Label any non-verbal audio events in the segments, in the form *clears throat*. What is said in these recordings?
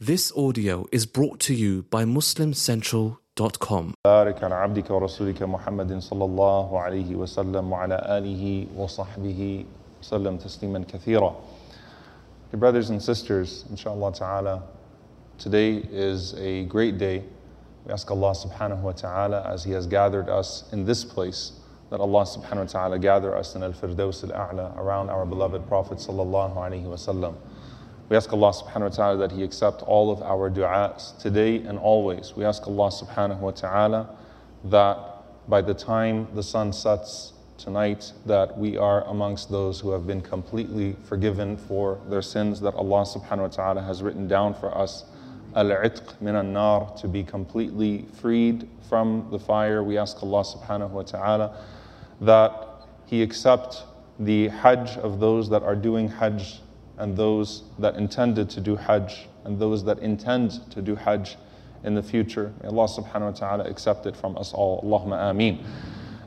This audio is brought to you by MuslimCentral.com. بارك على عبدك ورسولك محمد صلى الله عليه وسلم وعلى آله وصحبه وسلم تسليما كثيرا. Dear brothers and sisters, inshallah ta'ala, today is a great day. We ask Allah subhanahu wa ta'ala as He has gathered us in this place, that Allah subhanahu wa ta'ala gather us in Al-Firdaus Al-A'la around our beloved Prophet sallallahu alayhi wa sallam. We ask Allah subhanahu wa ta'ala that He accept all of our du'as today and always. We ask Allah subhanahu wa ta'ala that by the time the sun sets tonight, that we are amongst those who have been completely forgiven for their sins that Allah subhanahu wa ta'ala has written down for us. Al-itq min nar to be completely freed from the fire. We ask Allah subhanahu wa ta'ala that He accept the hajj of those that are doing hajj and those that intended to do Hajj and those that intend to do Hajj in the future. May Allah subhanahu wa ta'ala accept it from us all. Allahumma ameen.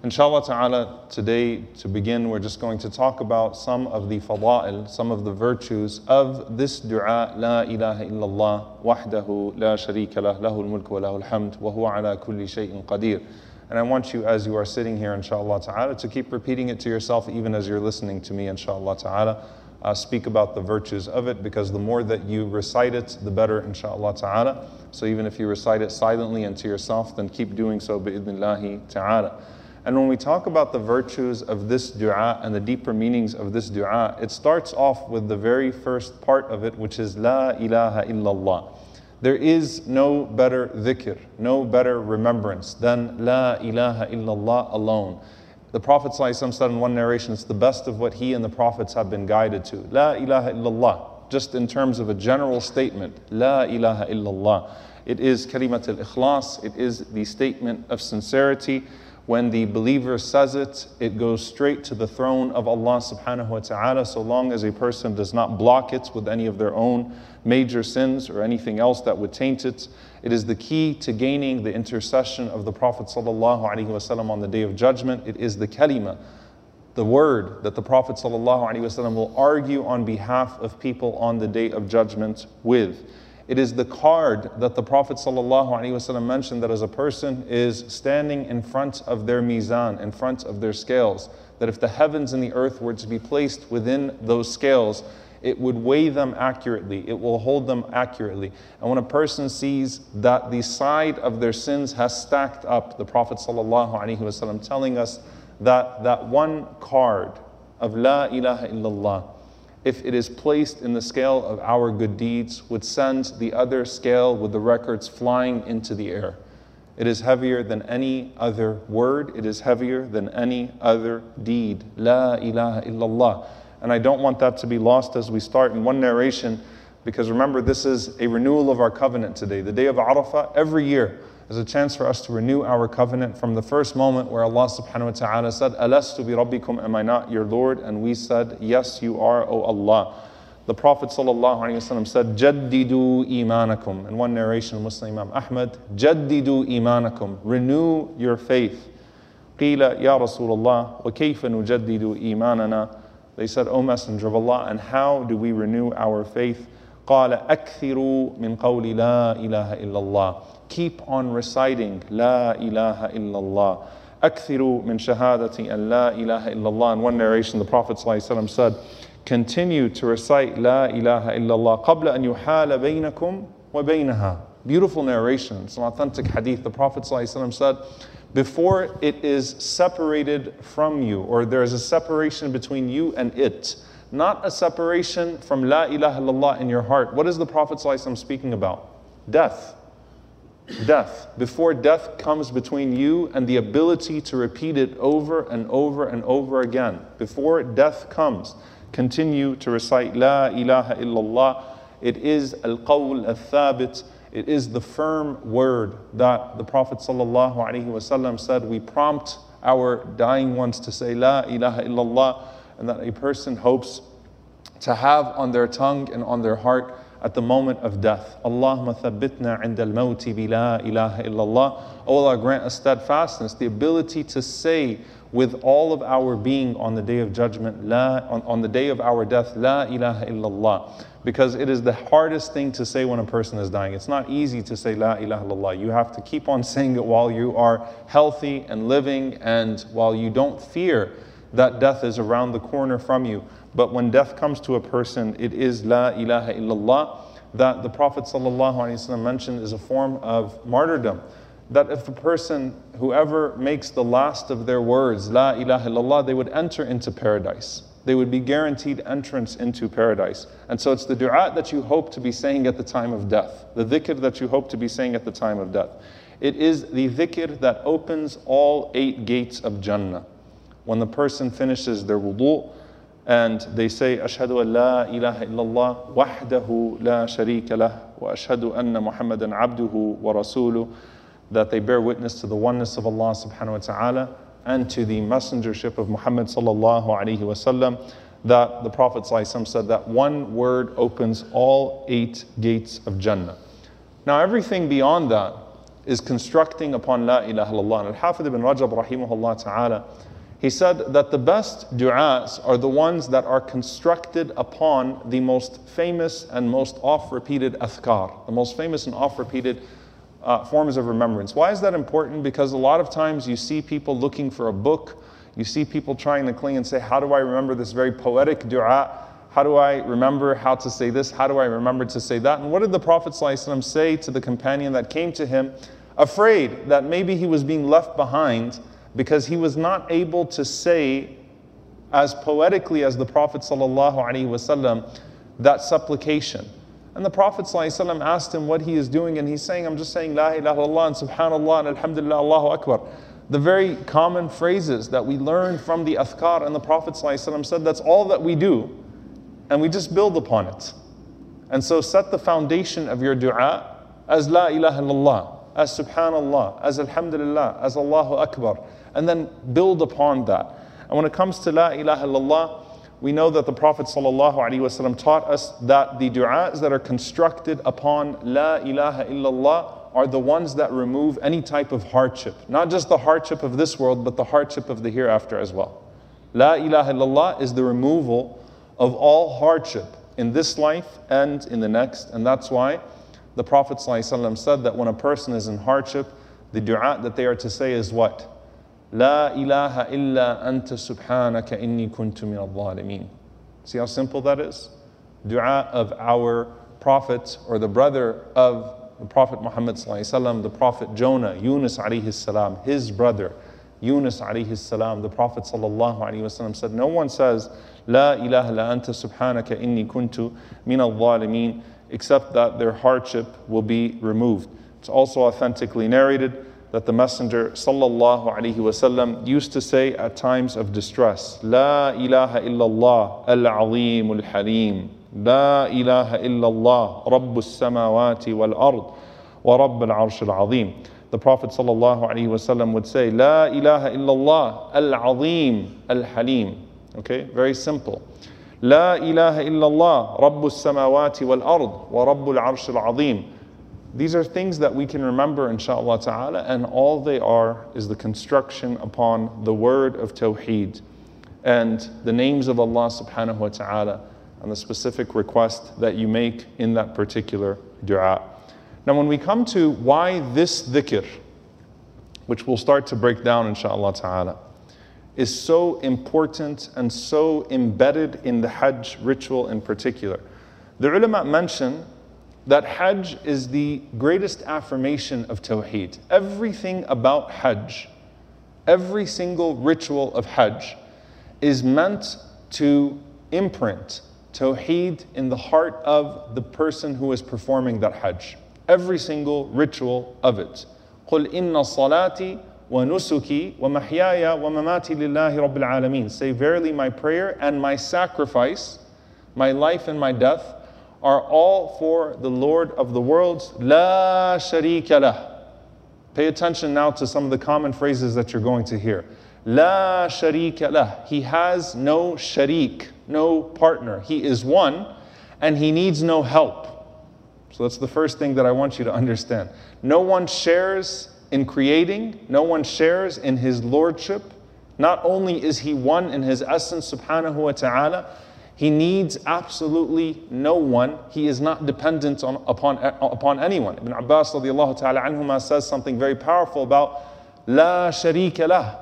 Inshallah ta'ala, today to begin, we're just going to talk about some of the fada'il, some of the virtues of this dua, La ilaha illallah, wahdahu, la sharika lah, lahul mulk wa lahul hamd, wa huwa ala kulli shay'in qadir. And I want you, as you are sitting here, inshallah ta'ala, to keep repeating it to yourself even as you're listening to me, inshallah ta'ala uh, speak about the virtues of it because the more that you recite it, the better, inshallah ta'ala. So even if you recite it silently and to yourself, then keep doing so, bi'idhnillahi ta'ala. And when we talk about the virtues of this dua and the deeper meanings of this dua, it starts off with the very first part of it, which is La ilaha illallah. There is no better dhikr, no better remembrance than La ilaha illallah alone. The Prophet ﷺ said in one narration, it's the best of what he and the Prophets have been guided to. La ilaha illallah, just in terms of a general statement. La ilaha illallah. It is kalimat al ikhlas, it is the statement of sincerity. When the believer says it, it goes straight to the throne of Allah subhanahu wa ta'ala, so long as a person does not block it with any of their own major sins or anything else that would taint it. It is the key to gaining the intercession of the Prophet ﷺ on the day of judgment. It is the kalima, the word that the Prophet ﷺ will argue on behalf of people on the day of judgment with. It is the card that the Prophet ﷺ mentioned that as a person is standing in front of their mizan, in front of their scales, that if the heavens and the earth were to be placed within those scales, it would weigh them accurately, it will hold them accurately. And when a person sees that the side of their sins has stacked up, the Prophet ﷺ telling us that that one card of La ilaha illallah, if it is placed in the scale of our good deeds, would send the other scale with the records flying into the air. It is heavier than any other word, it is heavier than any other deed. La ilaha illallah. And I don't want that to be lost as we start in one narration, because remember, this is a renewal of our covenant today. The day of Arafah, every year, is a chance for us to renew our covenant from the first moment where Allah subhanahu wa ta'ala said, Alastu bi rabbikum, am I not your Lord? And we said, Yes, you are, O Allah. The Prophet ﷺ said, Jaddidu imanakum. In one narration, Muslim Imam Ahmad, Jaddidu imanakum. Renew your faith. قيل يا رسول الله وكيف نجدد إيماننا they said, O Messenger of Allah, and how do we renew our faith? قال أكثروا من قول لا إله إلا الله Keep on reciting لا إله إلا الله أكثروا من شهادة أن لا إله إلا الله In one narration, the Prophet ﷺ said, Continue to recite لا إله إلا الله قبل أن يحال بينكم وبينها Beautiful narration. It's an authentic hadith. The Prophet ﷺ said, before it is separated from you, or there is a separation between you and it, not a separation from La ilaha illallah in your heart. What is the Prophet ﷺ speaking about? Death. Death. Before death comes between you and the ability to repeat it over and over and over again. Before death comes, continue to recite La ilaha illallah. It is al qawl al thabit it is the firm word that the Prophet ﷺ said, we prompt our dying ones to say La ilaha illallah, and that a person hopes to have on their tongue and on their heart at the moment of death. Allahumma thabbitna inda al-mawti bi la ilaha illallah. O Allah, grant us steadfastness, the ability to say with all of our being on the day of judgment, la, on, on the day of our death, La ilaha illallah. Because it is the hardest thing to say when a person is dying. It's not easy to say La ilaha illallah. You have to keep on saying it while you are healthy and living and while you don't fear that death is around the corner from you. But when death comes to a person, it is La ilaha illallah that the Prophet ﷺ mentioned is a form of martyrdom. That if a person, whoever makes the last of their words, La ilaha illallah, they would enter into paradise. They would be guaranteed entrance into paradise. And so it's the dua that you hope to be saying at the time of death, the dhikr that you hope to be saying at the time of death. It is the dhikr that opens all eight gates of Jannah. When the person finishes their wudu, and they say ashhadu an la ilaha illallah wahdahu la sharika lah wa ashhadu anna muhammadan abduhu wa rasuluh that they bear witness to the oneness of Allah subhanahu wa ta'ala and to the messengership of Muhammad sallallahu alaihi wasallam that the prophet said that one word opens all eight gates of jannah. Now everything beyond that is constructing upon la ilaha illallah. And al-hafidh ibn rajab rahimahullah ta'ala he said that the best du'as are the ones that are constructed upon the most famous and most oft repeated athkar, the most famous and oft repeated uh, forms of remembrance. Why is that important? Because a lot of times you see people looking for a book, you see people trying to cling and say, How do I remember this very poetic du'a? How do I remember how to say this? How do I remember to say that? And what did the Prophet ﷺ say to the companion that came to him, afraid that maybe he was being left behind? because he was not able to say as poetically as the Prophet ﷺ that supplication. And the Prophet ﷺ asked him what he is doing, and he's saying, I'm just saying La ilaha illallah and Subhanallah and Alhamdulillah, Allahu Akbar. The very common phrases that we learn from the Athkar, and the Prophet ﷺ said that's all that we do, and we just build upon it. And so set the foundation of your dua as La ilaha illallah, as Subhanallah, as Alhamdulillah, as Allahu Akbar and then build upon that. And when it comes to La ilaha illallah, we know that the Prophet ﷺ taught us that the du'as that are constructed upon La ilaha illallah are the ones that remove any type of hardship. Not just the hardship of this world, but the hardship of the hereafter as well. La ilaha illallah is the removal of all hardship in this life and in the next. And that's why the Prophet ﷺ said that when a person is in hardship, the dua that they are to say is what? لا إله إلا أنت سبحانك إني كنت من الظالمين. See how simple that is? Dua of our prophet or the brother of the Prophet Muhammad sallam, the Prophet Jonah, Yunus alayhi salam, his brother, Yunus alayhi salam, the Prophet sallallahu alayhi wasallam said, no one says, La ilaha la anta subhanaka inni kuntu min al except that their hardship will be removed. It's also authentically narrated that the Messenger sallallahu alaihi wasallam used to say at times of distress, La ilaha illallah al-azim al-halim. لا إله إلا الله رب السماوات والأرض ورب العرش العظيم. The Prophet sallallahu alaihi wasallam would say, La ilaha illallah al-azim al-halim. Okay, very simple. لا إله إلا الله رب السماوات والأرض ورب العرش العظيم. These are things that we can remember, inshallah ta'ala, and all they are is the construction upon the word of Tawheed and the names of Allah subhanahu wa ta'ala and the specific request that you make in that particular dua. Now, when we come to why this dhikr, which we'll start to break down, inshallah ta'ala, is so important and so embedded in the Hajj ritual in particular. The ulama mention that Hajj is the greatest affirmation of Tawheed. Everything about Hajj, every single ritual of Hajj, is meant to imprint Tawheed in the heart of the person who is performing that Hajj. Every single ritual of it. قل إن صلاتي ونسكي ومحياي ومماتي لله رب العالمين. Say, verily my prayer and my sacrifice, my life and my death, are all for the Lord of the worlds. La sharika lah. Pay attention now to some of the common phrases that you're going to hear. La sharika lah. He has no sharik, no partner. He is one and he needs no help. So that's the first thing that I want you to understand. No one shares in creating, no one shares in his lordship. Not only is he one in his essence, subhanahu wa ta'ala, he needs absolutely no one. He is not dependent on, upon, upon anyone. Ibn Abbas radiallahu ta'ala anhuma says something very powerful about La sharika lah.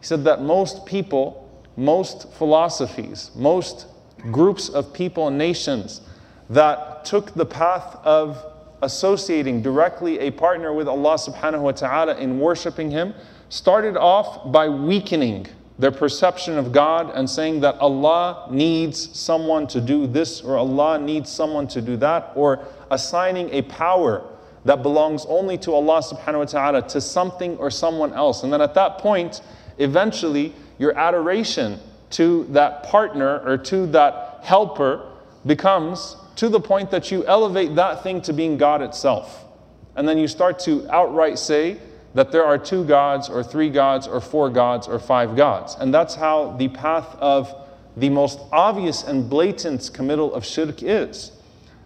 He said that most people, most philosophies, most groups of people and nations that took the path of associating directly a partner with Allah subhanahu wa ta'ala in worshiping Him started off by weakening their perception of God and saying that Allah needs someone to do this or Allah needs someone to do that or assigning a power that belongs only to Allah subhanahu wa ta'ala to something or someone else. And then at that point, eventually your adoration to that partner or to that helper becomes to the point that you elevate that thing to being God itself. And then you start to outright say that there are two gods, or three gods, or four gods, or five gods. And that's how the path of the most obvious and blatant committal of shirk is.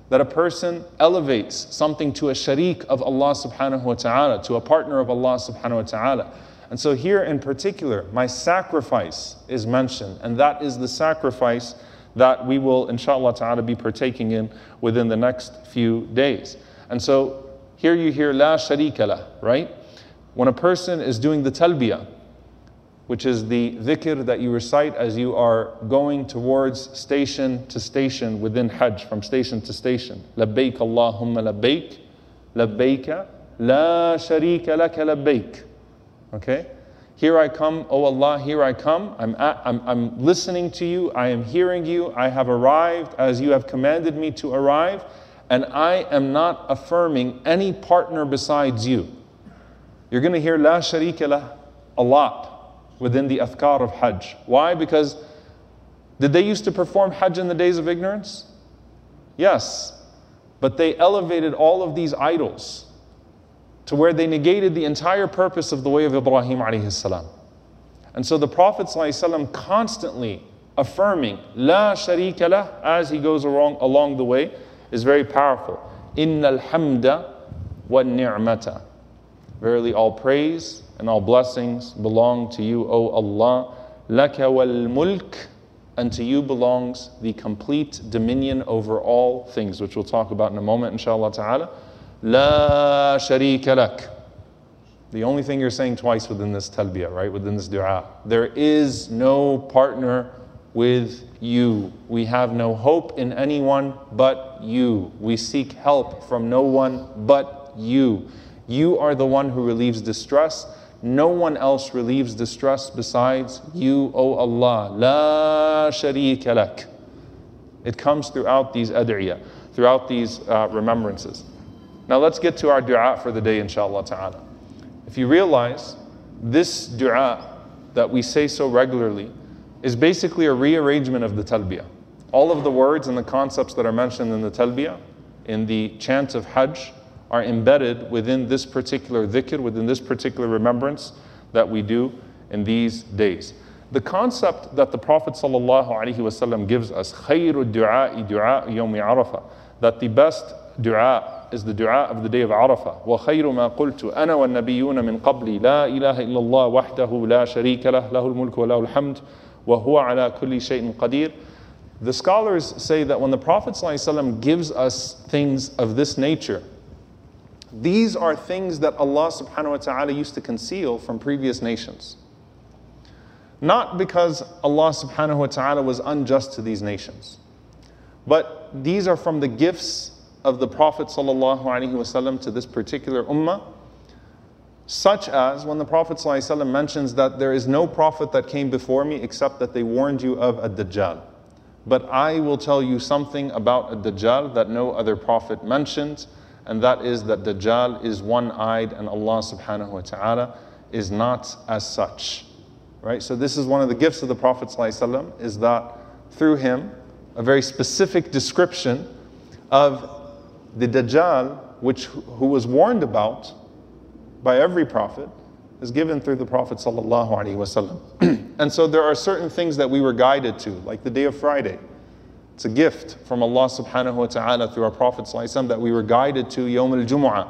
That a person elevates something to a sharik of Allah subhanahu wa ta'ala, to a partner of Allah subhanahu wa ta'ala. And so, here in particular, my sacrifice is mentioned, and that is the sacrifice that we will, inshallah ta'ala, be partaking in within the next few days. And so here you hear La sharika la, right? When a person is doing the talbiyah, which is the dhikr that you recite as you are going towards station to station within Hajj, from station to station. Labbaik Allahumma labbaik, labbaika, la sharika laka labbaik. Okay? Here I come, O Allah, here I come. I'm, at, I'm, I'm listening to you. I am hearing you. I have arrived as you have commanded me to arrive. And I am not affirming any partner besides you. You're going to hear La Sharika lah a lot within the Athkar of Hajj. Why? Because did they used to perform Hajj in the days of ignorance? Yes. But they elevated all of these idols to where they negated the entire purpose of the way of Ibrahim alayhi salam. And so the Prophet ﷺ constantly affirming La sharika lah as he goes along, along the way is very powerful. Inna alhamda wa ni'mata. Verily all praise and all blessings belong to you, O Allah. Laka wal mulk Unto you belongs the complete dominion over all things, which we'll talk about in a moment, inshallah ta'ala. La sharika lak. The only thing you're saying twice within this talbiyah, right? Within this dua. There is no partner with you. We have no hope in anyone but you. We seek help from no one but you. You are the one who relieves distress. No one else relieves distress besides you, O Allah. La sharika lak. It comes throughout these ad'iyah, throughout these uh, remembrances. Now let's get to our dua for the day, inshallah ta'ala. If you realize this dua that we say so regularly is basically a rearrangement of the talbiyah. All of the words and the concepts that are mentioned in the talbiyah, in the chant of Hajj, are embedded within this particular dhikr, within this particular remembrance that we do in these days. The concept that the Prophet ﷺ gives us, خَيْرُ الدُّعَاءِ دُعَاء يَوْمِ عَرَفَةِ, that the best dua is the dua of the day of Arafah. وَخَيْرُ مَا قُلْتُ أَنَا وَالنَّبِيُّونَ مِنْ قَبْلِ لَا إِلَهَ إِلَّا اللَّهُ وَحْدَهُ لَا شَرِيكَ لَهُ لَهُ الْمُلْكُ وَلَهُ الْحَمْدُ وَهُوَ عَلَى كُلِّ شَيْءٍ قَدِيرٌ The scholars say that when the Prophet ﷺ gives us things of this nature, these are things that Allah subhanahu wa ta'ala used to conceal from previous nations. Not because Allah subhanahu wa ta'ala was unjust to these nations, but these are from the gifts of the Prophet ﷺ to this particular ummah, such as when the Prophet ﷺ mentions that there is no prophet that came before me except that they warned you of a Dajjal. But I will tell you something about a Dajjal that no other prophet mentioned, and that is that Dajjal is one eyed and Allah subhanahu wa ta'ala is not as such. Right? So, this is one of the gifts of the Prophet ﷺ, is that through him, a very specific description of the Dajjal, which who was warned about by every prophet, is given through the Prophet wasallam. *clears throat* and so there are certain things that we were guided to, like the day of Friday. It's a gift from Allah subhanahu wa ta'ala through our Prophet that we were guided to Yawm al Jumu'ah,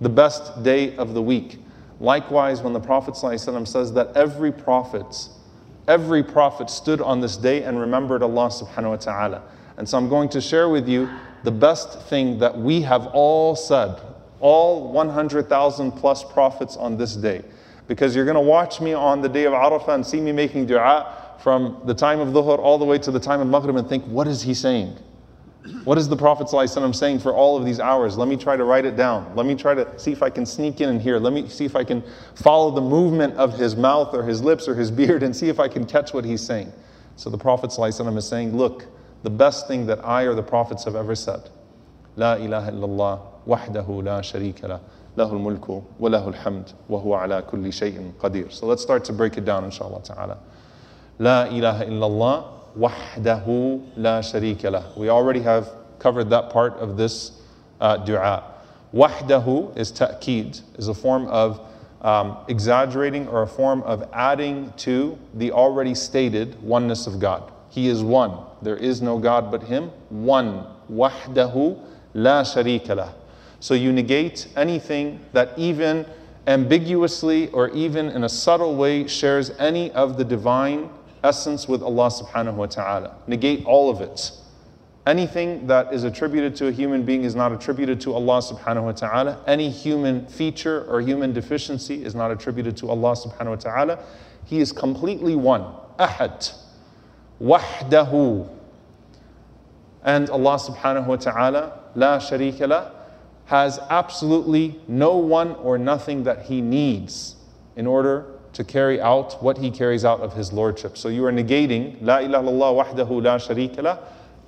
the best day of the week. Likewise, when the Prophet says that every prophet, every prophet stood on this day and remembered Allah subhanahu wa ta'ala. And so I'm going to share with you the best thing that we have all said, all 100,000 plus prophets on this day. Because you're going to watch me on the day of Arafah and see me making dua from the time of Dhuhr all the way to the time of Maghrib and think, what is he saying? What is the Prophet ﷺ saying for all of these hours? Let me try to write it down. Let me try to see if I can sneak in and hear. Let me see if I can follow the movement of his mouth or his lips or his beard and see if I can catch what he's saying. So the Prophet ﷺ is saying, Look, the best thing that I or the Prophets have ever said. La ilaha illallah, الله la لا شريك له mulku wa وله hamd, wa على كل شيء قدير. So let's start to break it down, inshallah ta'ala. La ilaha illallah wahdahu la sharika lah. We already have covered that part of this uh, dua. Wahdahu is ta'keed, is a form of um, exaggerating or a form of adding to the already stated oneness of God. He is one. There is no God but Him. One. Wahdahu la sharika lah. So you negate anything that even ambiguously or even in a subtle way shares any of the divine essence with Allah subhanahu wa ta'ala. Negate all of it. Anything that is attributed to a human being is not attributed to Allah subhanahu wa ta'ala. Any human feature or human deficiency is not attributed to Allah subhanahu wa ta'ala. He is completely one. Ahad. Wahdahu. And Allah subhanahu wa ta'ala, la sharika la, has absolutely no one or nothing that he needs in order to carry out what he carries out of his lordship. So you are negating La ilaha illallah wahdahu la sharika la,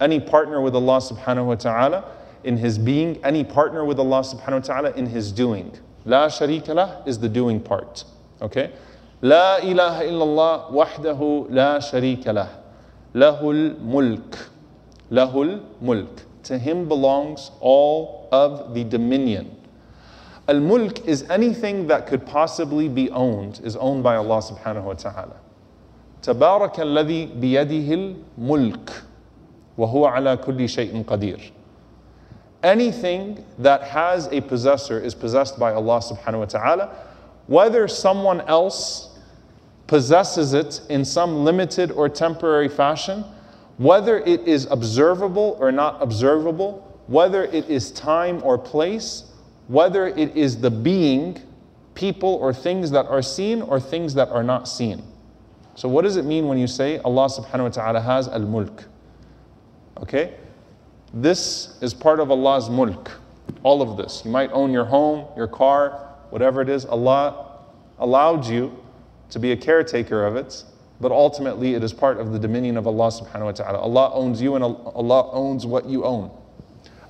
any partner with Allah subhanahu wa ta'ala in his being, any partner with Allah subhanahu wa ta'ala in his doing. La sharika la is the doing part. Okay? La ilaha illallah wahdahu la sharika la. Lahul mulk. Lahul mulk. To him belongs all of the dominion. Al mulk is anything that could possibly be owned, is owned by Allah subhanahu wa ta'ala. تبارك الذي بيده الملك وهو على كل شيء قدير. Anything that has a possessor is possessed by Allah subhanahu wa ta'ala, whether someone else possesses it in some limited or temporary fashion, whether it is observable or not observable, whether it is time or place, whether it is the being, people, or things that are seen or things that are not seen. So, what does it mean when you say Allah subhanahu wa ta'ala has al mulk? Okay? This is part of Allah's mulk. All of this. You might own your home, your car, whatever it is. Allah allowed you to be a caretaker of it, but ultimately it is part of the dominion of Allah subhanahu wa ta'ala. Allah owns you and Allah owns what you own.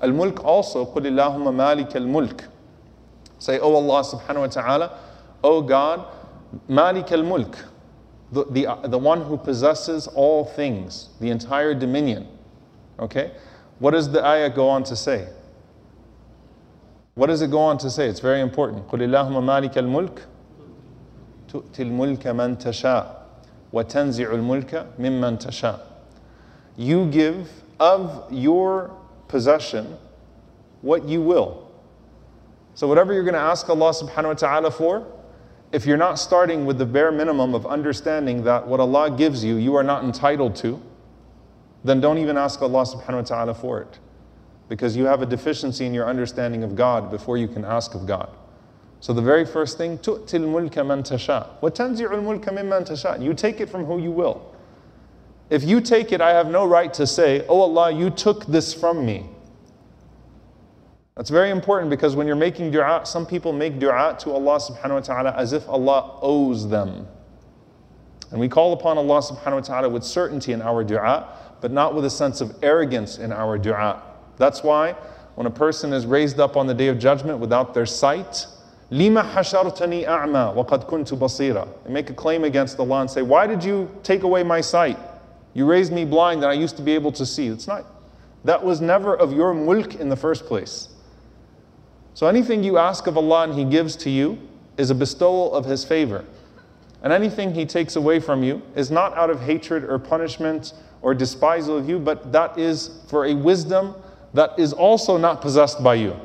Al-Mulk also, قُلِ malik al Mulk. Say, O oh Allah subhanahu wa ta'ala, O oh God, Malik al-Mulk, the, the, the one who possesses all things, the entire dominion. Okay? What does the ayah go on to say? What does it go on to say? It's very important. قُلِ اللَّهُمَّ مَالِكَ الْمُلْكِ تُؤْتِي الْمُلْكَ مَنْ تَشَاءُ وَتَنْزِعُ الْمُلْكَ مِمَّنْ تَشَاءُ You give of your possession what you will. So, whatever you're going to ask Allah subhanahu wa ta'ala for, if you're not starting with the bare minimum of understanding that what Allah gives you, you are not entitled to, then don't even ask Allah subhanahu wa ta'ala for it. Because you have a deficiency in your understanding of God before you can ask of God. So the very first thing, تُؤْتِ الْمُلْكَ مَنْ تَشَاءُ وَتَنْزِعُ الْمُلْكَ مِمَّنْ تَشَاءُ You take it from who you will. If you take it, I have no right to say, Oh Allah, you took this from me. That's very important because when you're making dua, some people make dua to Allah subhanahu wa ta'ala as if Allah owes them. And we call upon Allah subhanahu wa ta'ala with certainty in our dua, but not with a sense of arrogance in our dua. That's why when a person is raised up on the day of judgment without their sight, Lima hashartani a'ma wa qad kuntu basira. They make a claim against Allah and say, Why did you take away my sight? You raised me blind and I used to be able to see. It's not. That was never of your mulk in the first place. So anything you ask of Allah and He gives to you is a bestowal of His favor. And anything He takes away from you is not out of hatred or punishment or despisal of you, but that is for a wisdom that is also not possessed by you.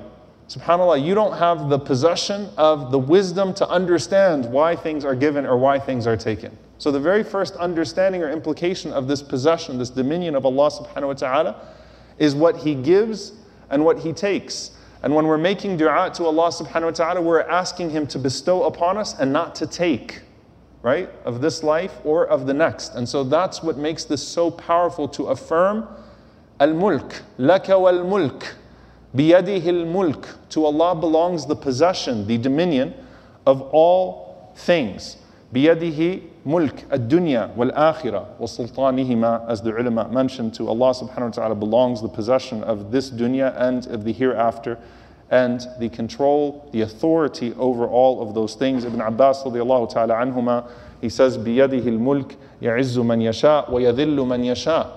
SubhanAllah, you don't have the possession of the wisdom to understand why things are given or why things are taken. So, the very first understanding or implication of this possession, this dominion of Allah subhanahu wa ta'ala, is what He gives and what He takes. And when we're making dua to Allah subhanahu wa ta'ala, we're asking Him to bestow upon us and not to take, right, of this life or of the next. And so that's what makes this so powerful to affirm Al Mulk, Laka wal Mulk, Biyadihi al Mulk. To Allah belongs the possession, the dominion of all things. Biyadihi mulk ad-dunya wal-akhirah wa sultanihima as the ulama mentioned to Allah subhanahu wa ta'ala belongs the possession of this dunya and of the hereafter and the control, the authority over all of those things. Ibn Abbas radiallahu ta'ala anhuma, he says, بِيَدِهِ الْمُلْكِ يَعِزُّ مَنْ يَشَاءُ وَيَذِلُّ مَنْ يَشَاءُ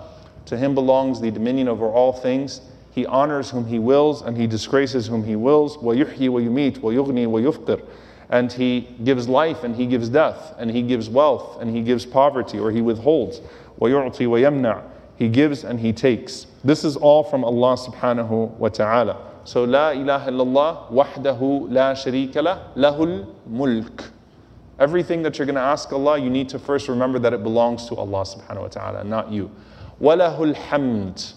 To him belongs the dominion over all things. He honors whom he wills and he disgraces whom he wills. وَيُحْيِي وَيُمِيتُ وَيُغْنِي وَيُفْقِرُ and he gives life and he gives death and he gives wealth and he gives poverty or he withholds. وَيُعْطِي وَيَمْنَعُ He gives and he takes. This is all from Allah subhanahu wa ta'ala. So La ilaha illallah wahdahu la sharika lah lahul mulk. Everything that you're going to ask Allah, you need to first remember that it belongs to Allah subhanahu wa ta'ala, not you. وَلَهُ الْحَمْدُ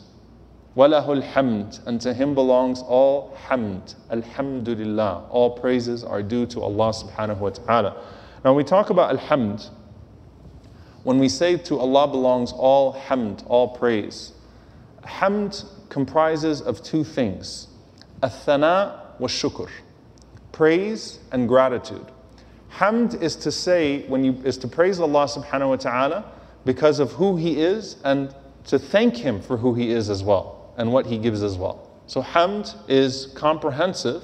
Walahul hamd, and to him belongs all hamd. Alhamdulillah. All praises are due to Allah subhanahu wa ta'ala. Now, we talk about alhamd, when we say to Allah belongs all hamd, all praise, hamd comprises of two things athana wa shukr, praise and gratitude. Hamd is to say, when you, is to praise Allah subhanahu wa ta'ala because of who He is and to thank Him for who He is as well and what He gives as well. So, hamd is comprehensive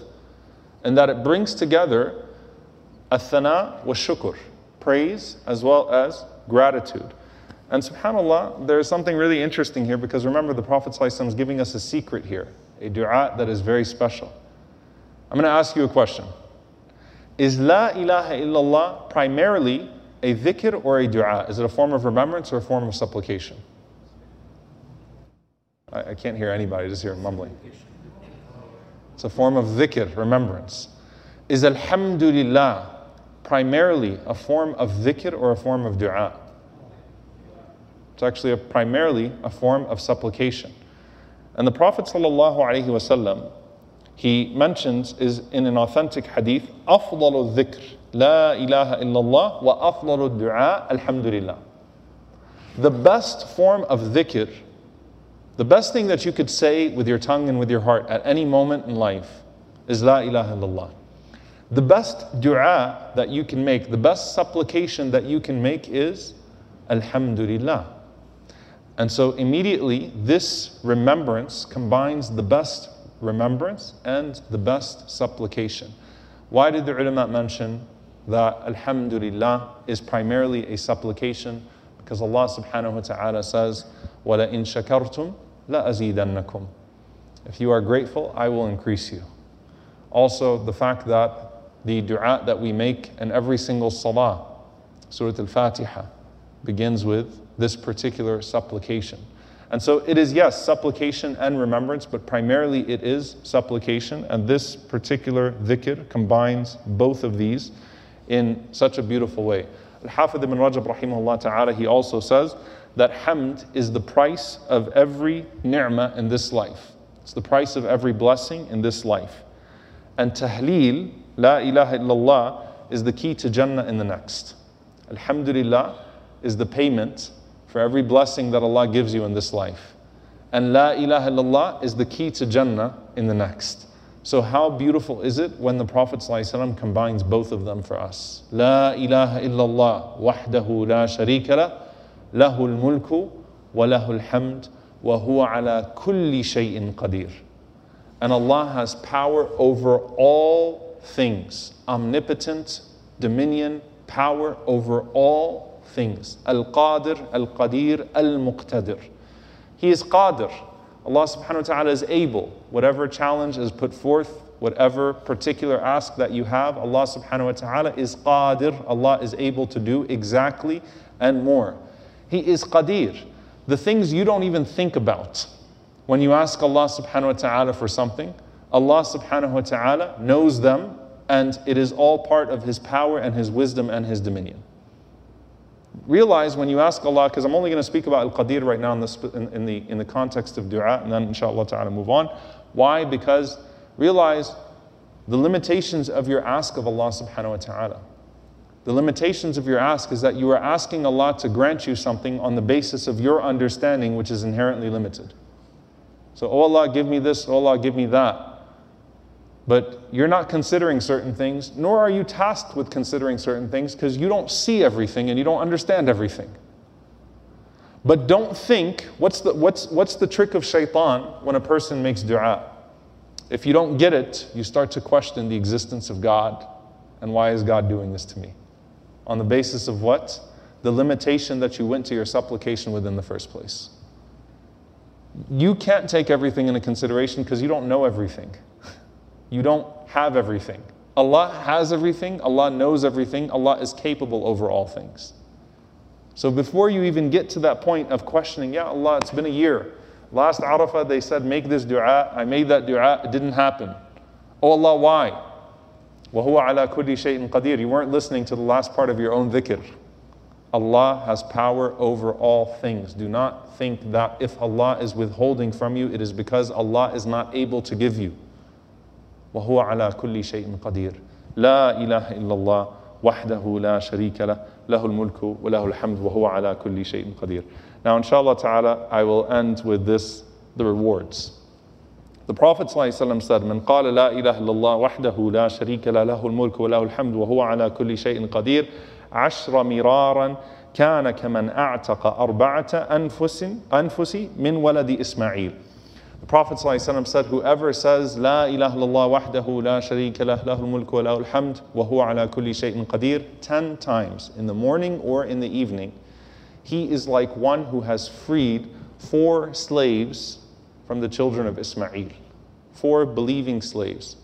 in that it brings together athana wa shukr, praise as well as gratitude. And subhanAllah, there's something really interesting here because remember, the Prophet is giving us a secret here, a dua that is very special. I'm going to ask you a question Is La ilaha illallah primarily a dhikr or a dua? Is it a form of remembrance or a form of supplication? I, I can't hear anybody, I just hear mumbling. It's a form of dhikr, remembrance. Is alhamdulillah primarily a form of dhikr or a form of dua? It's actually a, primarily a form of supplication. And the Prophet ﷺ, he mentions is in an authentic hadith, أفضل الذكر لا إله إلا الله وأفضل الدعاء الحمد لله. The best form of dhikr the best thing that you could say with your tongue and with your heart at any moment in life is La ilaha illallah. The best dua that you can make, the best supplication that you can make is Alhamdulillah. And so immediately this remembrance combines the best remembrance and the best supplication. Why did the ulama mention that Alhamdulillah is primarily a supplication? Because Allah subhanahu wa ta'ala says, وَلَئِن شَكَرْتُمْ if you are grateful, I will increase you. Also, the fact that the dua that we make in every single salah, Surah Al Fatiha, begins with this particular supplication. And so it is, yes, supplication and remembrance, but primarily it is supplication. And this particular dhikr combines both of these in such a beautiful way. Al Hafidh ibn Rajab, rahimahullah ta'ala, he also says that hamd is the price of every ni'mah in this life. It's the price of every blessing in this life. And tahleel, la ilaha illallah, is the key to Jannah in the next. Alhamdulillah is the payment for every blessing that Allah gives you in this life. And la ilaha illallah is the key to Jannah in the next. So, how beautiful is it when the Prophet combines both of them for us? La ilaha illallah wahdahu la sharika له الملك وله الحمد وهو على كل شيء قدير. And Allah has power over all things, omnipotent, dominion, power over all things. Al-Qadir, Al-Qadir, Al-Muqtadir. He is Qadir. Allah subhanahu wa ta'ala is able. Whatever challenge is put forth, whatever particular ask that you have, Allah subhanahu wa ta'ala is Qadir. Allah is able to do exactly and more. He is Qadir. the things you don't even think about. When you ask Allah subhanahu wa ta'ala for something, Allah subhanahu wa ta'ala knows them and it is all part of His power and His wisdom and His dominion. Realize when you ask Allah, because I'm only going to speak about Al Qadir right now in, this, in, in, the, in the context of dua, and then inshallah ta'ala move on. Why? Because realize the limitations of your ask of Allah subhanahu wa ta'ala. The limitations of your ask is that you are asking Allah to grant you something on the basis of your understanding, which is inherently limited. So, oh Allah, give me this, oh Allah, give me that. But you're not considering certain things, nor are you tasked with considering certain things because you don't see everything and you don't understand everything. But don't think, what's the, what's, what's the trick of shaitan when a person makes dua? If you don't get it, you start to question the existence of God and why is God doing this to me? On the basis of what? The limitation that you went to your supplication with in the first place. You can't take everything into consideration because you don't know everything. You don't have everything. Allah has everything, Allah knows everything, Allah is capable over all things. So before you even get to that point of questioning, yeah, Allah, it's been a year. Last Arafah, they said, make this dua. I made that dua, it didn't happen. Oh Allah, why? وَهُوَ عَلَى كُلِّ شَيْءٍ You weren't listening to the last part of your own dhikr. Allah has power over all things. Do not think that if Allah is withholding from you, it is because Allah is not able to give you. وهو على كل شيء قدير لا إله إلا الله وحده لا شريك له له الملك وله الحمد وهو على كل Now inshallah ta'ala I will end with this the rewards The Prophet ﷺ said من قال لا إله إلا الله وحده لا شريك له له الملك وله الحمد وهو على كل شيء قدير عشر مرارا كان كمن أعتق أربعة أنفس أنفس من ولد إسماعيل The Prophet ﷺ said, Whoever says, La ilaha illallah wahdahu la sharika lah, lahul mulku wa lahul hamd, wa huwa ala kulli shay'in qadir, ten times in the morning or in the evening, he is like one who has freed four slaves from the children of Ismail. Four believing slaves.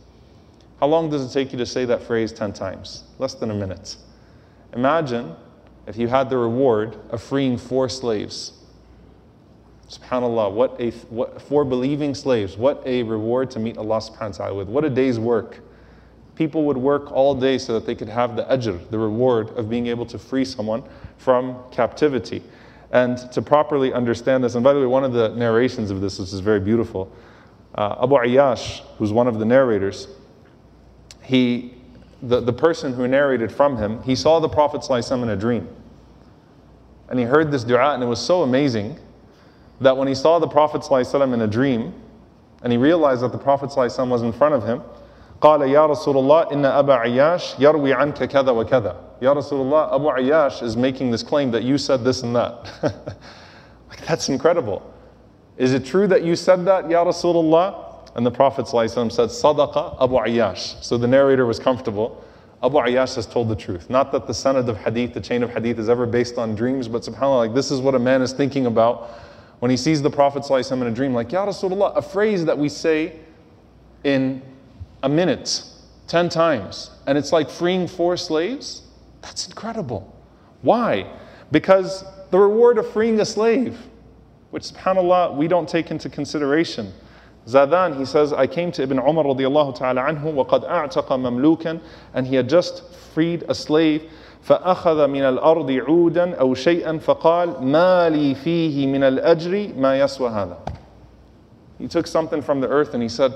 How long does it take you to say that phrase 10 times? Less than a minute. Imagine if you had the reward of freeing four slaves SubhanAllah, what a, what, for believing slaves, what a reward to meet Allah subhanahu wa ta'ala with. What a day's work. People would work all day so that they could have the ajr, the reward of being able to free someone from captivity. And to properly understand this, and by the way, one of the narrations of this, which is very beautiful, uh, Abu Ayyash, who's one of the narrators, he, the, the person who narrated from him, he saw the Prophet ﷺ in a dream. And he heard this dua, and it was so amazing that when he saw the Prophet ﷺ in a dream, and he realized that the Prophet ﷺ was in front of him, قال يا رسول الله إن أبا عياش يروي عنك كذا وكذا. Ya Rasulullah, Abu Ayyash is making this claim that you said this and that. *laughs* like, that's incredible. Is it true that you said that, Ya Rasulullah? And the Prophet ﷺ said, Sadaqa Abu Ayyash. So the narrator was comfortable. Abu Ayyash has told the truth. Not that the sanad of hadith, the chain of hadith, is ever based on dreams, but subhanAllah, like this is what a man is thinking about when he sees the Prophet ﷺ in a dream, like, Ya Rasulullah, a phrase that we say in a minute, 10 times, and it's like freeing four slaves? That's incredible. Why? Because the reward of freeing a slave, which subhanAllah, we don't take into consideration. Zadan, he says, I came to Ibn Umar radiallahu ta'ala anhu, وَقَدْ أَعْتَقَ مَمْلُوكًا And he had just freed a slave. فأخذ من الأرض عودا أو شيئا فقال ما لي فيه من الأجر ما يسوى هذا He took something from the earth and he said,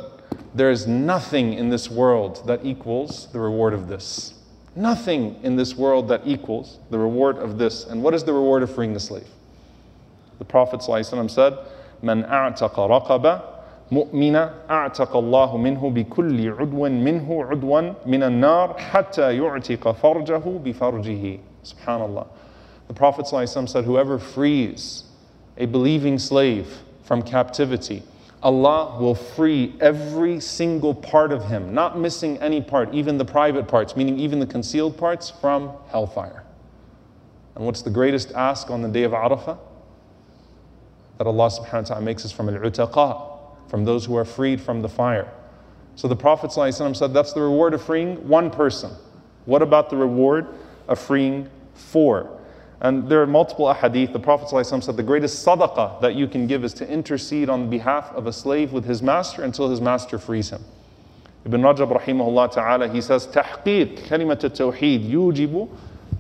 There is nothing in this world that equals the reward of this. Nothing in this world that equals the reward of this. And what is the reward of freeing the slave? The Prophet ﷺ said, من أعتق رقبة مؤمنة أعتق الله منه بكل عدو منه عدوا من النار حتى يعتق فرجه بفرجه Subhanallah. The Prophet ﷺ said, Whoever frees a believing slave from captivity, Allah will free every single part of him, not missing any part, even the private parts, meaning even the concealed parts, from hellfire. And what's the greatest ask on the day of Arafah? That Allah subhanahu wa ta'ala makes us from al-utaqa, from those who are freed from the fire. So the Prophet said that's the reward of freeing one person. What about the reward of freeing four? And there are multiple ahadith. The Prophet ﷺ said the greatest sadaqah that you can give is to intercede on behalf of a slave with his master until his master frees him. Ibn Rajab rahimahullah ta'ala, he says, تحقيق كلمة التوحيد يوجب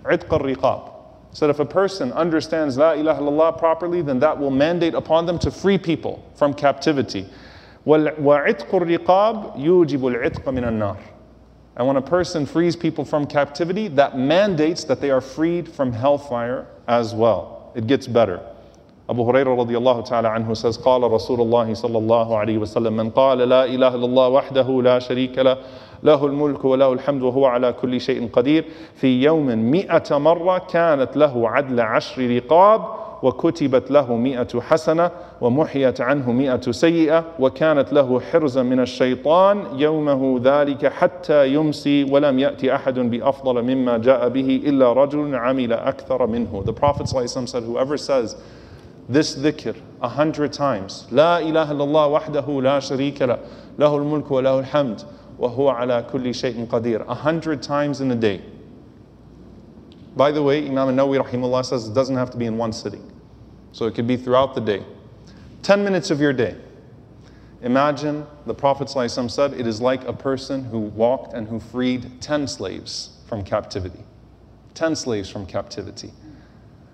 عتق الرقاب. So that if a person understands La ilaha illallah properly, then that will mandate upon them to free people from captivity. وعتق الرقاب يوجب العتق من النار. And when a person frees people from captivity, that mandates that they are freed from hellfire as well. It gets better. Abu Hurairah radiallahu ta'ala anhu says, قال رسول الله صلى الله عليه وسلم من قال لا إله إلا الله وحده لا شريك له له الملك وله الحمد وهو على كل شيء قدير في يوم مئة مرة كانت له عدل عشر رقاب وكتبت له مئة حسنة ومحيت عنه مئة سيئة وكانت له حرزا من الشيطان يومه ذلك حتى يمسي ولم يأتي أحد بأفضل مما جاء به إلا رجل عمل أكثر منه. The Prophet ﷺ said, whoever says this dhikr a hundred times لا إله إلا الله وحده لا شريك له له الملك وله الحمد وهو على كل شيء قدير a hundred times in a day. By the way, Imam Nawawi rahimahullah says it doesn't have to be in one sitting. So it could be throughout the day. 10 minutes of your day. Imagine the Prophet said it is like a person who walked and who freed 10 slaves from captivity. 10 slaves from captivity.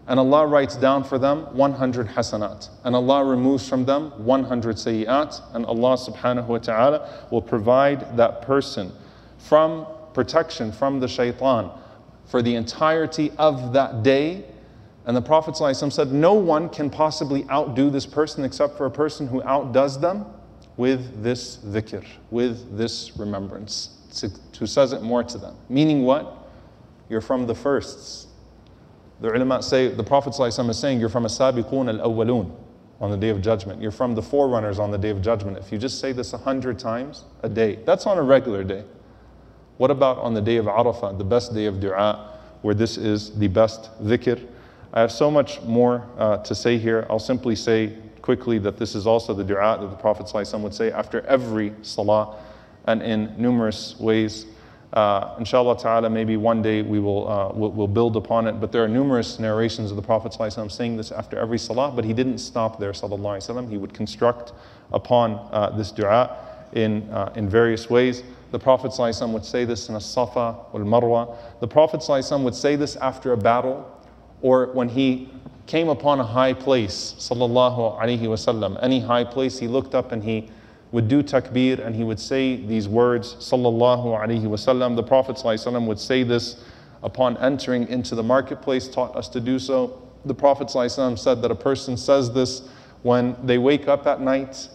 And Allah writes down for them 100 hasanat. And Allah removes from them 100 sayyat. And Allah subhanahu wa ta'ala will provide that person from protection from the shaitan for the entirety of that day. And the Prophet ﷺ said, No one can possibly outdo this person except for a person who outdoes them with this dhikr, with this remembrance, who says it more to them. Meaning what? You're from the firsts. The ulama say, the Prophet ﷺ is saying, You're from a sabiqun al awwalun on the day of judgment. You're from the forerunners on the day of judgment. If you just say this a hundred times a day, that's on a regular day. What about on the day of Arafah, the best day of dua, where this is the best dhikr? I have so much more uh, to say here. I'll simply say quickly that this is also the dua that the Prophet ﷺ would say after every salah and in numerous ways. Uh, inshallah ta'ala, maybe one day we will uh, we'll, we'll, build upon it. But there are numerous narrations of the Prophet ﷺ saying this after every salah, but he didn't stop there, sallallahu He would construct upon uh, this dua in, uh, in various ways. The Prophet ﷺ would say this in a Safa or Marwa. The Prophet ﷺ would say this after a battle or when he came upon a high place, sallallahu alaihi wasallam, any high place, he looked up and he would do takbir and he would say these words, sallallahu alaihi wasallam. The Prophet ﷺ would say this upon entering into the marketplace, taught us to do so. The Prophet ﷺ said that a person says this when they wake up at night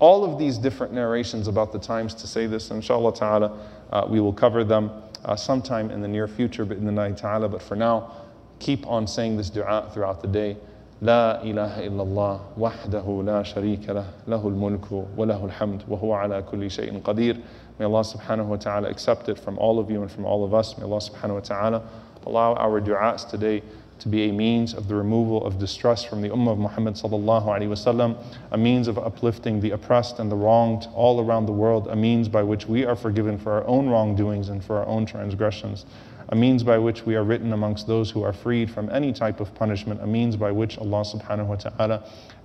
all of these different narrations about the times to say this, inshallah ta'ala, uh, we will cover them uh, sometime in the near future, but in the night ta'ala. But for now, Keep on saying this dua throughout the day. لا إله إلا الله وحده لا شريك له له الملك وله الحمد وهو على كل شيء قدير May Allah subhanahu wa ta'ala accept it from all of you and from all of us. May Allah subhanahu wa ta'ala allow our du'as today to be a means of the removal of distress from the ummah of Muhammad sallallahu alayhi wa sallam, a means of uplifting the oppressed and the wronged all around the world, a means by which we are forgiven for our own wrongdoings and for our own transgressions a means by which we are written amongst those who are freed from any type of punishment, a means by which Allah subhanahu wa ta'ala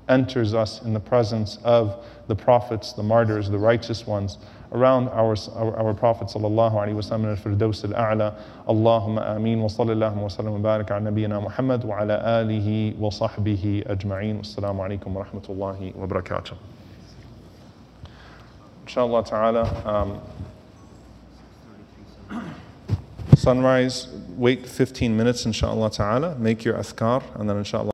enters us in the presence of the prophets, the martyrs, the righteous ones, around our, our, our Prophet sallallahu alaihi wasallam al-firdaus al-a'la. Allahumma ameen wa sallallahu wa sallam barak ala nabiyyina Muhammad wa ala alihi wa sahbihi ajma'in. Assalamu alaikum wa rahmatullahi wa barakatuh. Inshallah ta'ala, um, sunrise, wait 15 minutes inshallah ta'ala, make your athkar, and then inshallah